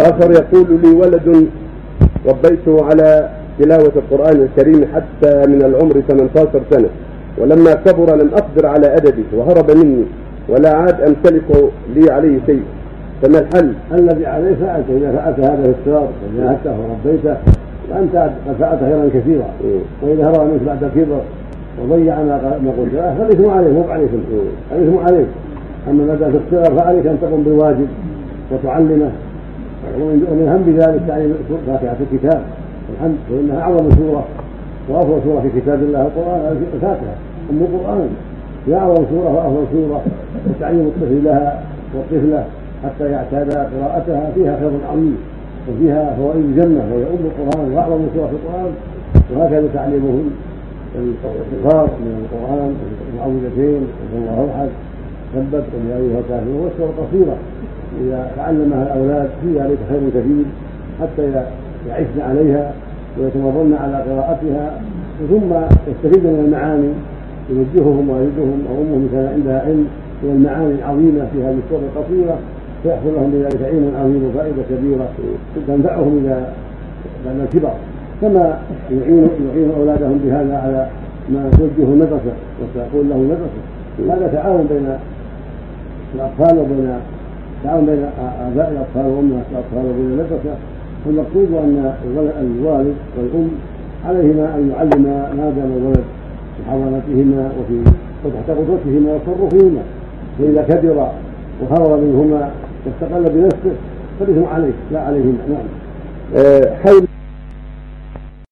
واخر يقول لي ولد ربيته على تلاوة القرآن الكريم حتى من العمر 18 سنة ولما كبر لم أقدر على أدبه وهرب مني ولا عاد أمتلك لي عليه شيء. فما الحل؟ الذي عليه فعلته إذا فعلت هذا في الصغر وجاهدته وربيته فأنت قد فعلت خيرا كثيرا. وإذا هرب منك بعد الكبر وضيع ما قلت له فالإثم عليه مو عليك الإثم عليك. أما ما دام في الصغر فعليك أن تقوم بالواجب وتعلمه. ومن هم بذلك تعليم فاتحة الكتاب. الحمد فإنها أعظم سورة وأفضل سورة في كتاب الله القرآن الفاتحة. أم القرآن. هي أعظم سورة وأفضل سورة. وتعليم الطفل لها والطفلة حتى يعتاد قراءتها فيها خير عظيم وفيها فوائد الجنة وهي أم القرآن وأعظم سورة في القرآن. وهكذا تعليمهم الاستغفار من القرآن المعوذتين الله أحد ثبت قل يا أيها الكافرون والسورة قصيرة إذا تعلمها الأولاد في ذلك خير كثير حتى يعشن عليها ويتمرن على قراءتها ثم يستفيد من المعاني يوجههم والدهم أو امهم كان عندها علم من المعاني العظيمة في هذه السوره القصيره فيحصل لهم بذلك علم عظيم وفائدة كبيرة تنفعهم اذا بعد الكبر. كما يعين يعين أولادهم بهذا على ما توجه المدرسة وتقول له المدرسة. هذا تعاون بين الأطفال وبين تعاون بين اباء الأطفال وامهات الأطفال وبين المدرسة والمقصود أن الوالد والأم عليهما أن يعلما ما دام الولد في حضانتهما وفي تحت قدرتهما وتصرفهما فإذا كبر وهرب منهما واستقل بنفسه فالاثم عليه لا عليهما نعم. أه حول